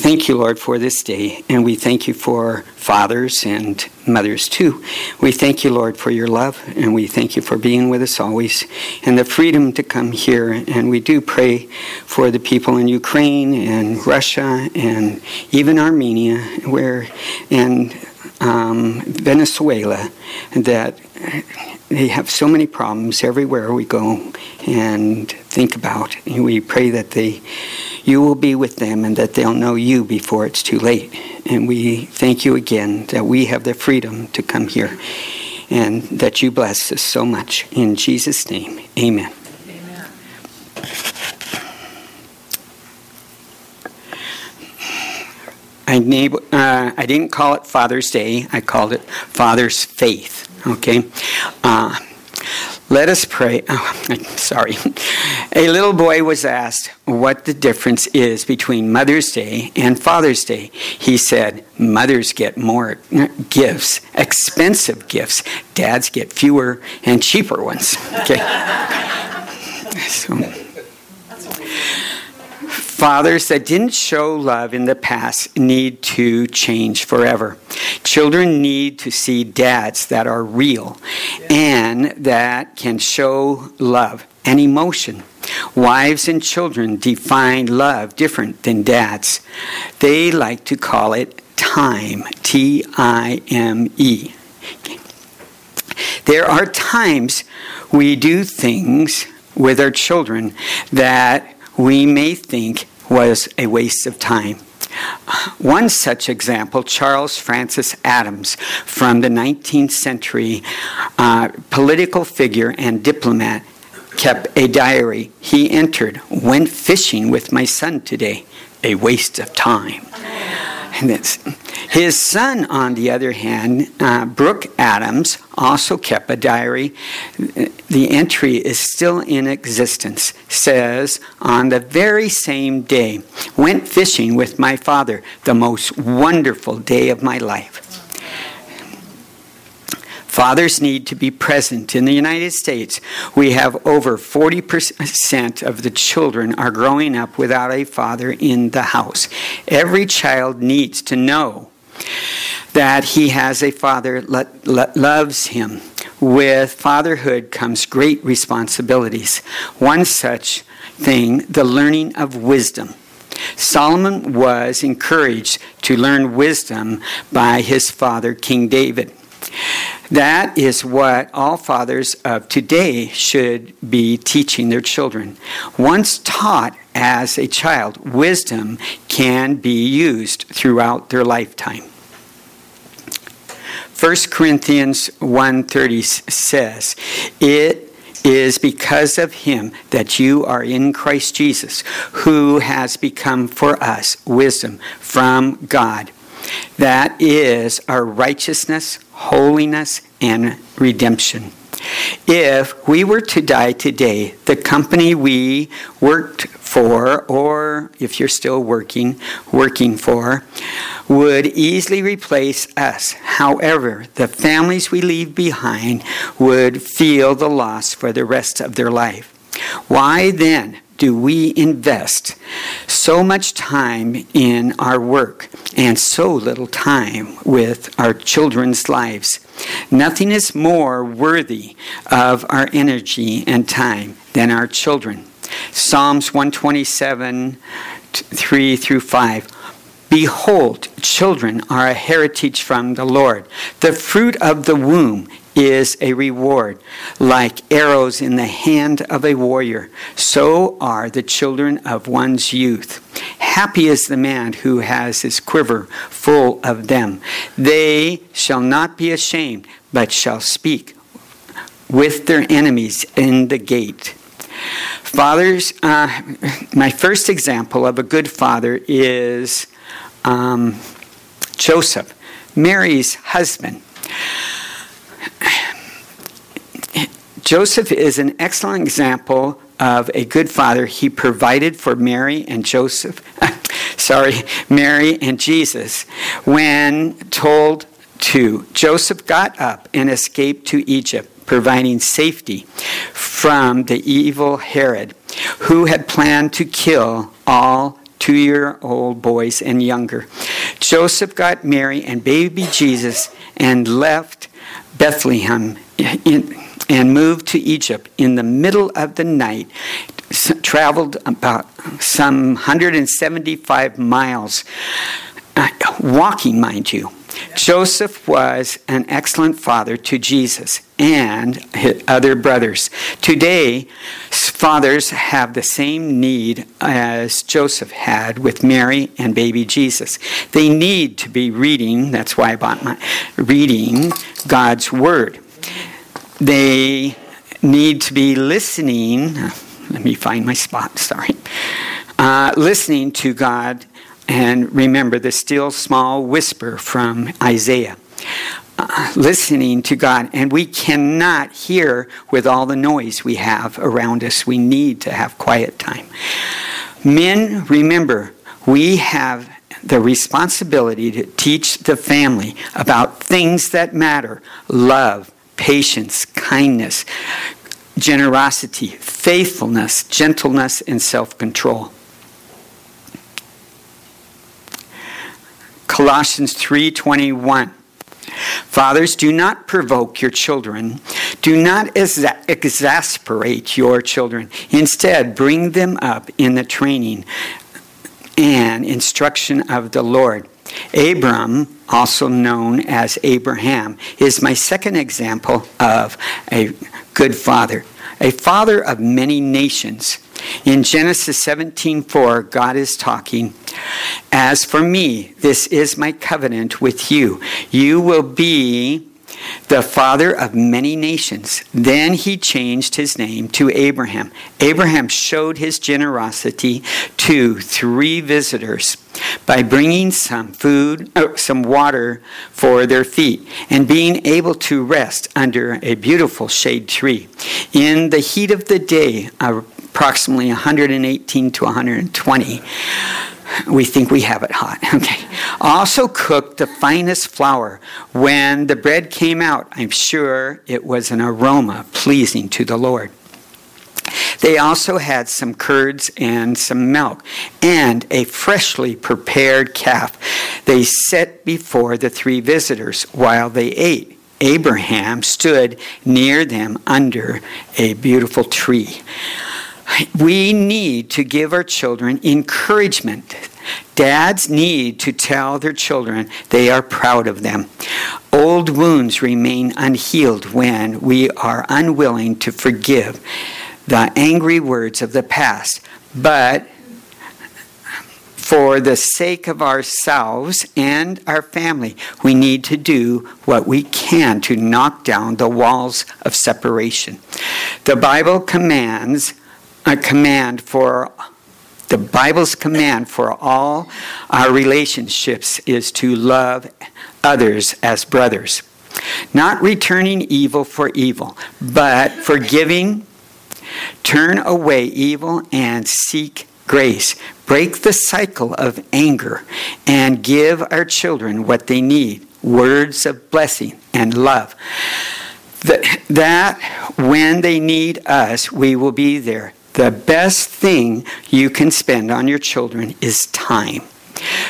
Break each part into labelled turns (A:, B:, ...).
A: thank you, Lord, for this day, and we thank you for fathers and mothers too. We thank you, Lord, for your love, and we thank you for being with us always, and the freedom to come here. And we do pray for the people in Ukraine and Russia and even Armenia, where and um, Venezuela, that they have so many problems everywhere we go and think about. And we pray that they, you will be with them and that they'll know you before it's too late. And we thank you again that we have the freedom to come here and that you bless us so much. In Jesus' name, amen. amen. I, name, uh, I didn't call it Father's Day, I called it Father's Faith. Okay? Uh, let us pray. Oh, sorry. A little boy was asked what the difference is between Mother's Day and Father's Day. He said, Mothers get more gifts, expensive gifts. Dads get fewer and cheaper ones. Okay. so, Fathers that didn't show love in the past need to change forever. Children need to see dads that are real and that can show love and emotion. Wives and children define love different than dads. They like to call it time, T I M E. There are times we do things with our children that we may think was a waste of time. One such example, Charles Francis Adams, from the 19th century uh, political figure and diplomat, kept a diary. He entered, went fishing with my son today. A waste of time. His son, on the other hand, uh, Brooks Adams, also kept a diary. The entry is still in existence. Says, on the very same day, went fishing with my father, the most wonderful day of my life. Fathers need to be present. In the United States, we have over 40% of the children are growing up without a father in the house. Every child needs to know that he has a father that loves him. With fatherhood comes great responsibilities. One such thing, the learning of wisdom. Solomon was encouraged to learn wisdom by his father, King David. That is what all fathers of today should be teaching their children. Once taught as a child, wisdom can be used throughout their lifetime. 1 Corinthians 1:30 says, "It is because of him that you are in Christ Jesus, who has become for us wisdom from God." That is our righteousness, holiness, and redemption. If we were to die today, the company we worked for, or if you're still working, working for, would easily replace us. However, the families we leave behind would feel the loss for the rest of their life. Why then do we invest so much time in our work and so little time with our children's lives? Nothing is more worthy of our energy and time than our children. Psalms 127, 3 through 5. Behold, children are a heritage from the Lord. The fruit of the womb is a reward. Like arrows in the hand of a warrior, so are the children of one's youth. Happy is the man who has his quiver full of them. They shall not be ashamed, but shall speak with their enemies in the gate. Fathers, uh, my first example of a good father is um, Joseph, Mary's husband. Joseph is an excellent example of a good father. He provided for Mary and Joseph, sorry, Mary and Jesus when told to. Joseph got up and escaped to Egypt, providing safety from the evil Herod, who had planned to kill all two year old boys and younger. Joseph got Mary and baby Jesus and left Bethlehem in, and moved to Egypt in the middle of the night. Traveled about some 175 miles, uh, walking, mind you. Joseph was an excellent father to Jesus and his other brothers. Today, fathers have the same need as Joseph had with Mary and baby Jesus. They need to be reading, that's why I bought my reading God's word. They need to be listening. Let me find my spot, sorry. Uh, listening to God and remember the still small whisper from Isaiah. Uh, listening to God, and we cannot hear with all the noise we have around us. We need to have quiet time. Men, remember, we have the responsibility to teach the family about things that matter love, patience, kindness, generosity, faithfulness, gentleness, and self control. Colossians 3:21 Fathers, do not provoke your children. Do not exa- exasperate your children. Instead, bring them up in the training and instruction of the Lord. Abram, also known as Abraham, is my second example of a good father, a father of many nations. In Genesis 17:4, God is talking, "As for me, this is my covenant with you. You will be the father of many nations. Then he changed his name to Abraham. Abraham showed his generosity to three visitors by bringing some food, oh, some water for their feet, and being able to rest under a beautiful shade tree. In the heat of the day, approximately 118 to 120, we think we have it hot. Okay. Also cooked the finest flour. When the bread came out, I'm sure it was an aroma pleasing to the Lord. They also had some curds and some milk and a freshly prepared calf they set before the three visitors while they ate. Abraham stood near them under a beautiful tree. We need to give our children encouragement. Dads need to tell their children they are proud of them. Old wounds remain unhealed when we are unwilling to forgive the angry words of the past. But for the sake of ourselves and our family, we need to do what we can to knock down the walls of separation. The Bible commands a command for the Bible's command for all our relationships is to love others as brothers. Not returning evil for evil, but forgiving, turn away evil and seek grace. Break the cycle of anger and give our children what they need words of blessing and love. That, that when they need us, we will be there the best thing you can spend on your children is time.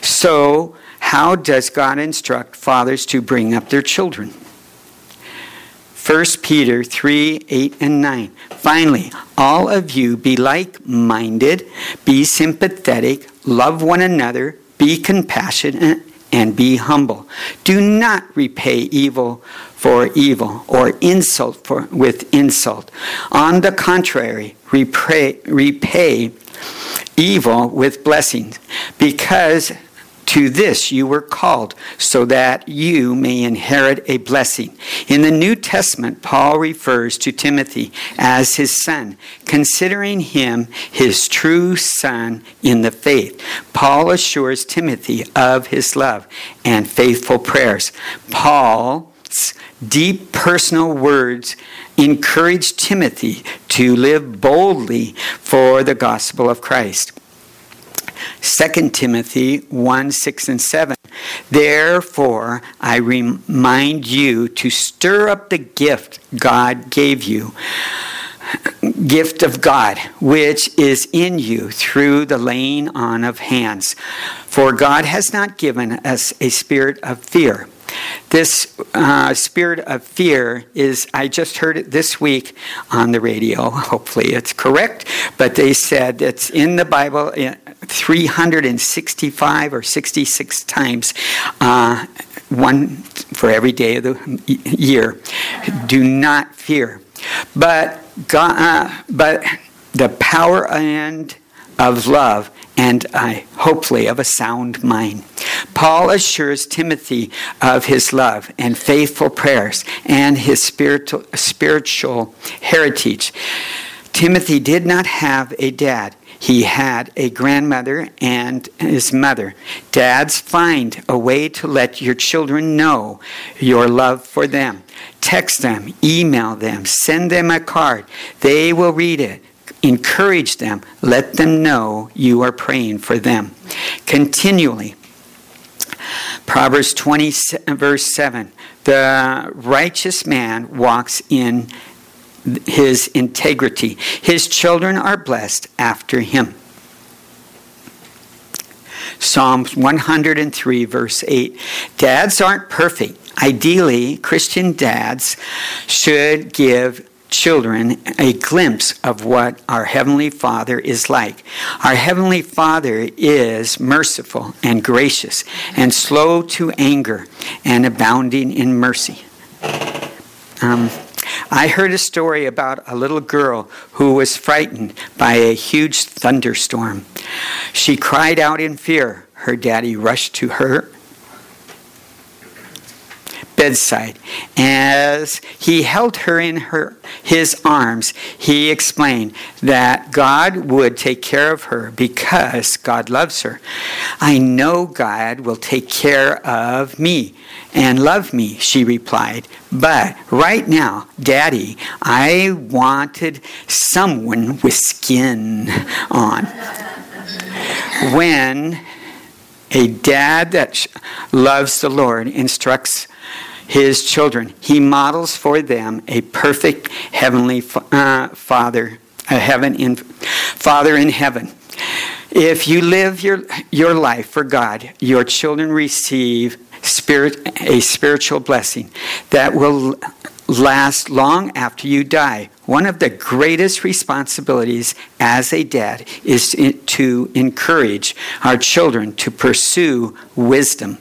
A: So, how does God instruct fathers to bring up their children? 1 Peter 3 8 and 9. Finally, all of you be like minded, be sympathetic, love one another, be compassionate, and be humble. Do not repay evil for evil or insult for, with insult. On the contrary, repay, repay evil with blessings, because to this you were called, so that you may inherit a blessing. In the New Testament, Paul refers to Timothy as his son, considering him his true son in the faith. Paul assures Timothy of his love and faithful prayers. Paul's deep personal words encourage Timothy to live boldly for the gospel of Christ. 2 Timothy 1 6 and 7. Therefore, I remind you to stir up the gift God gave you. gift of God, which is in you through the laying on of hands. For God has not given us a spirit of fear. This uh, spirit of fear is, I just heard it this week on the radio. Hopefully it's correct, but they said it's in the Bible uh, 365 or 66 times. Uh, one for every day of the year. Do not fear. But God, uh, but the power and of love and uh, hopefully of a sound mind. Paul assures Timothy of his love and faithful prayers and his spiritual, spiritual heritage. Timothy did not have a dad. He had a grandmother and his mother. Dads, find a way to let your children know your love for them. Text them, email them, send them a card. They will read it. Encourage them. Let them know you are praying for them. Continually. Proverbs 20, verse 7. The righteous man walks in his integrity. His children are blessed after him. Psalms 103, verse 8. Dads aren't perfect. Ideally, Christian dads should give children a glimpse of what our Heavenly Father is like. Our Heavenly Father is merciful and gracious and slow to anger and abounding in mercy. Um, I heard a story about a little girl who was frightened by a huge thunderstorm. She cried out in fear. Her daddy rushed to her bedside. As he held her in her, his arms, he explained that God would take care of her because God loves her. I know God will take care of me and love me, she replied. But right now, Daddy, I wanted someone with skin on. When a dad that loves the Lord instructs his children. He models for them a perfect heavenly uh, Father, a heaven in Father in heaven. If you live your, your life for God, your children receive spirit, a spiritual blessing that will last long after you die. One of the greatest responsibilities as a dad is to encourage our children to pursue wisdom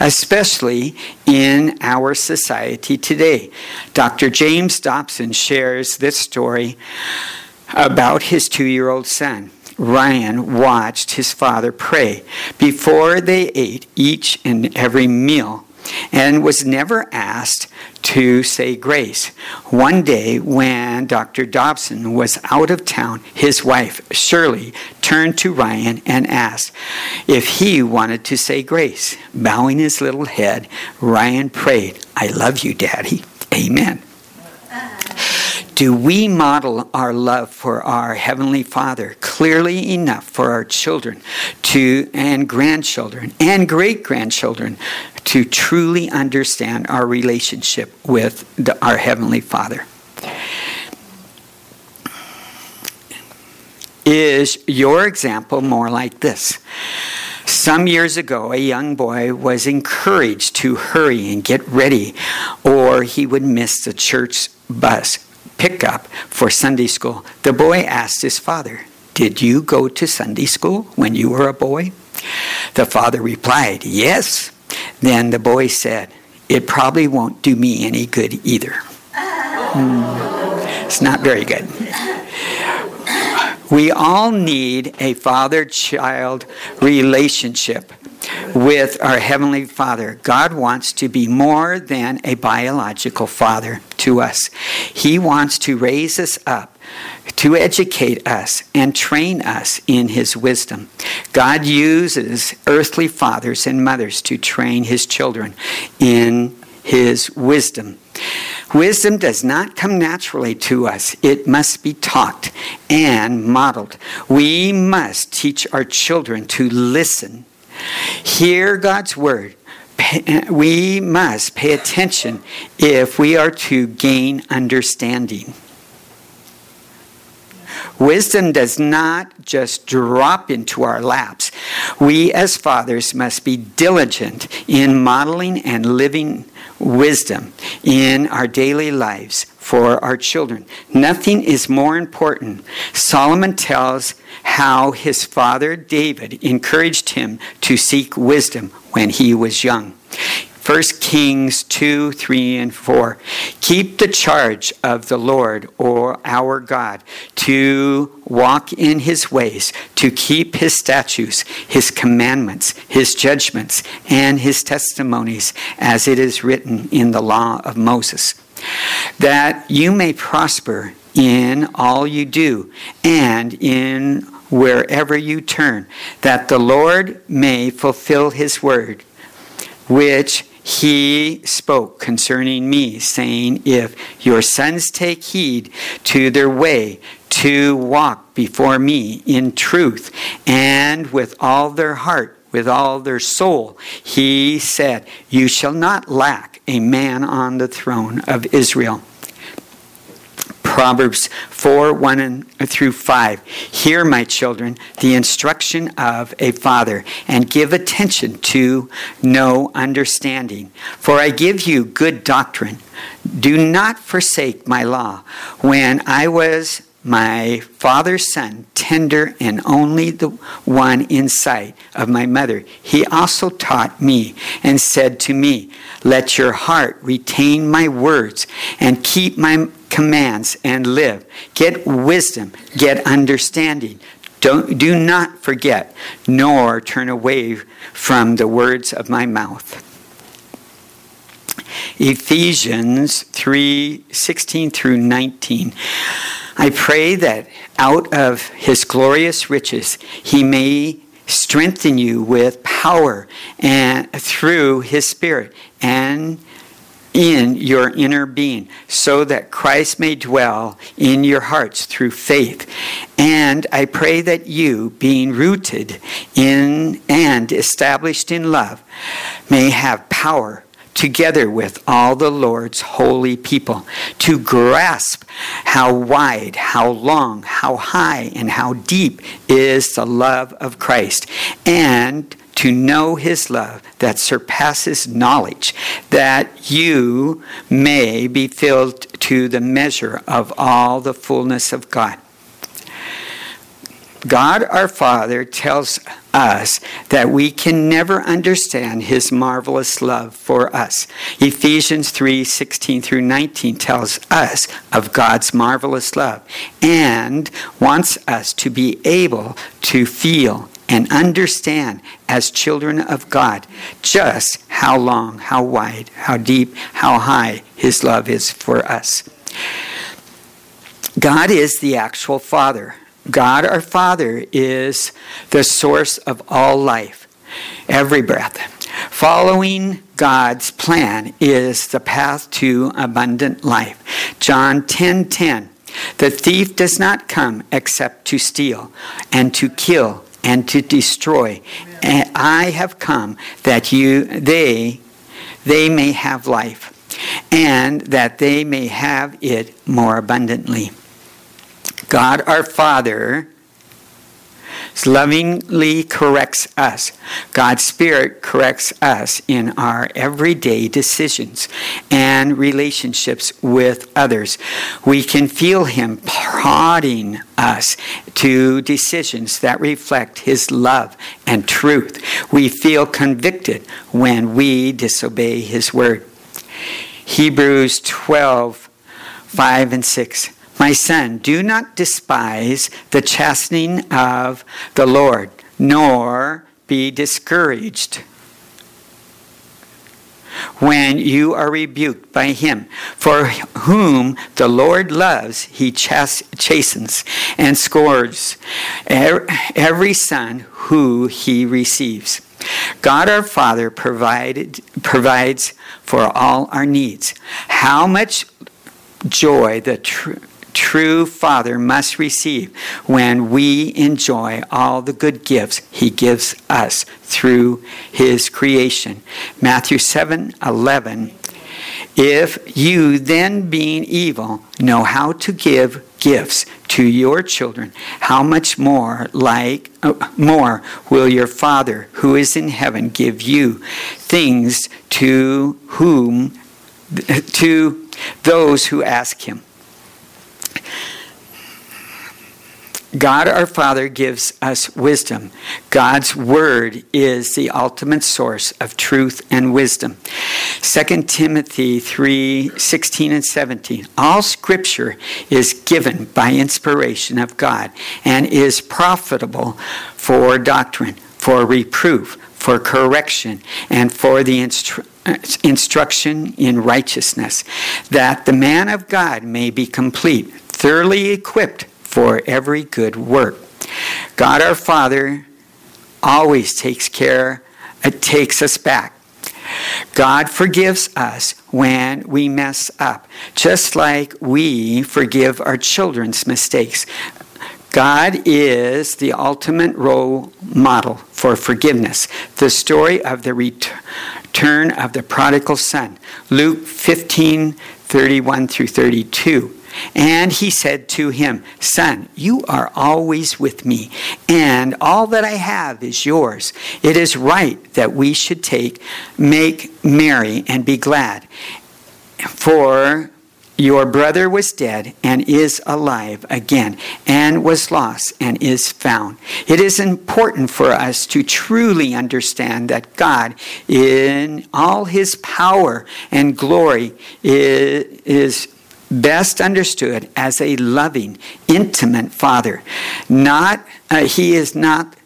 A: especially in our society today. Dr. James Dobson shares this story about his two year old son. Ryan watched his father pray before they ate each and every meal and was never asked to say grace. One day, when Dr. Dobson was out of town, his wife, Shirley, turned to Ryan and asked if he wanted to say grace. Bowing his little head, Ryan prayed, I love you, Daddy. Amen. Do we model our love for our Heavenly Father clearly enough for our children to, and grandchildren and great grandchildren to truly understand our relationship with the, our Heavenly Father? Is your example more like this? Some years ago, a young boy was encouraged to hurry and get ready, or he would miss the church bus pickup for Sunday school, the boy asked his father, Did you go to Sunday school when you were a boy? The father replied, Yes. Then the boy said, It probably won't do me any good either. Mm, it's not very good. We all need a father child relationship with our Heavenly Father. God wants to be more than a biological father to us, He wants to raise us up. To educate us and train us in His wisdom. God uses earthly fathers and mothers to train His children in His wisdom. Wisdom does not come naturally to us. It must be taught and modeled. We must teach our children to listen Hear God's word. We must pay attention if we are to gain understanding. Wisdom does not just drop into our laps. We, as fathers, must be diligent in modeling and living wisdom in our daily lives for our children. Nothing is more important. Solomon tells how his father David encouraged him to seek wisdom when he was young. 1 Kings 2, 3, and 4. Keep the charge of the Lord or our God to walk in his ways, to keep his statutes, his commandments, his judgments, and his testimonies, as it is written in the law of Moses, that you may prosper in all you do and in wherever you turn, that the Lord may fulfill his word, which he spoke concerning me, saying, If your sons take heed to their way, to walk before me in truth and with all their heart, with all their soul, he said, You shall not lack a man on the throne of Israel. Proverbs 4 1 through 5. Hear, my children, the instruction of a father, and give attention to no understanding. For I give you good doctrine. Do not forsake my law. When I was my father's son, tender and only the one in sight of my mother, he also taught me and said to me, Let your heart retain my words and keep my commands and live. Get wisdom, get understanding. Don't, do not forget, nor turn away from the words of my mouth. Ephesians 3 16 through 19. I pray that out of his glorious riches he may strengthen you with power and through his spirit and in your inner being so that Christ may dwell in your hearts through faith. And I pray that you, being rooted in and established in love, may have power together with all the Lord's holy people to grasp how wide, how long, how high, and how deep is the love of Christ, and to know his love that surpasses knowledge, that you may be filled to the measure of all the fullness of God. God our Father tells us that we can never understand his marvelous love for us. Ephesians 3 16 through 19 tells us of God's marvelous love and wants us to be able to feel and understand as children of God just how long, how wide, how deep, how high his love is for us. God is the actual Father God our Father is the source of all life, every breath. Following God's plan is the path to abundant life. John 10:10 10, 10, The thief does not come except to steal and to kill and to destroy. And I have come that you they they may have life and that they may have it more abundantly. God our Father lovingly corrects us. God's Spirit corrects us in our everyday decisions and relationships with others. We can feel Him prodding us to decisions that reflect His love and truth. We feel convicted when we disobey His word. Hebrews 12 5 and 6. My son, do not despise the chastening of the Lord, nor be discouraged when you are rebuked by him. For whom the Lord loves, he chastens and scourges er-, every son who he receives. God our Father provided, provides for all our needs. How much joy the true true Father must receive when we enjoy all the good gifts He gives us through His creation. Matthew 7 11. If you then, being evil, know how to give gifts to your children, how much more like uh, more will your Father who is in heaven give you things to whom to those who ask him. God our Father gives us wisdom. God's word is the ultimate source of truth and wisdom. 2 Timothy 3 16 and 17. All scripture is given by inspiration of God and is profitable for doctrine, for reproof, for correction, and for the instru- instruction in righteousness, that the man of God may be complete, thoroughly equipped for every good work. God our Father always takes care, it uh, takes us back. God forgives us when we mess up, just like we forgive our children's mistakes. God is the ultimate role model for forgiveness. The story of the return of the prodigal son. Luke 15 31 through 32. And he said to him, Son, you are always with me, and all that I have is yours. It is right that we should take, make merry, and be glad. For your brother was dead and is alive again, and was lost and is found. It is important for us to truly understand that God, in all his power and glory, is best understood as a loving, intimate father. Not, uh, he is not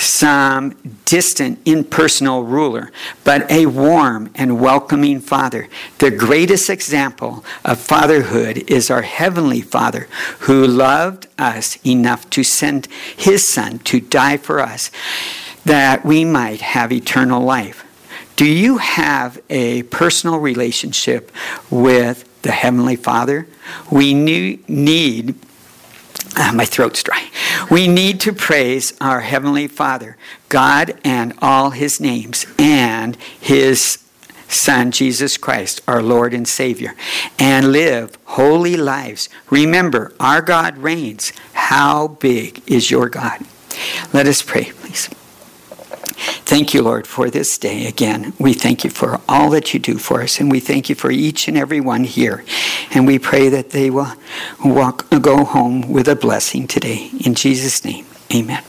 A: some distant, impersonal ruler, but a warm and welcoming father. The greatest example of fatherhood is our Heavenly Father, who loved us enough to send His Son to die for us that we might have eternal life. Do you have a personal relationship with the Heavenly Father. We need, uh, my throat's dry. We need to praise our Heavenly Father, God and all His names, and His Son, Jesus Christ, our Lord and Savior, and live holy lives. Remember, our God reigns. How big is your God? Let us pray, please. Thank you, Lord, for this day again. We thank you for all that you do for us, and we thank you for each and every one here. And we pray that they will walk, go home with a blessing today. In Jesus' name, amen.